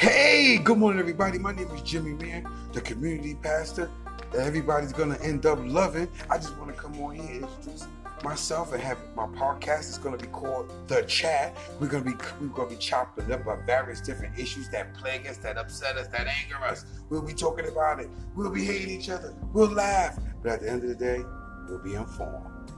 Hey, good morning, everybody. My name is Jimmy Man, the community pastor that everybody's gonna end up loving. I just want to come on here and introduce myself and have my podcast. It's gonna be called The Chat. We're gonna be we're gonna be chopping up on various different issues that plague us, that upset us, that anger us. We'll be talking about it. We'll be hating each other. We'll laugh, but at the end of the day, we'll be informed.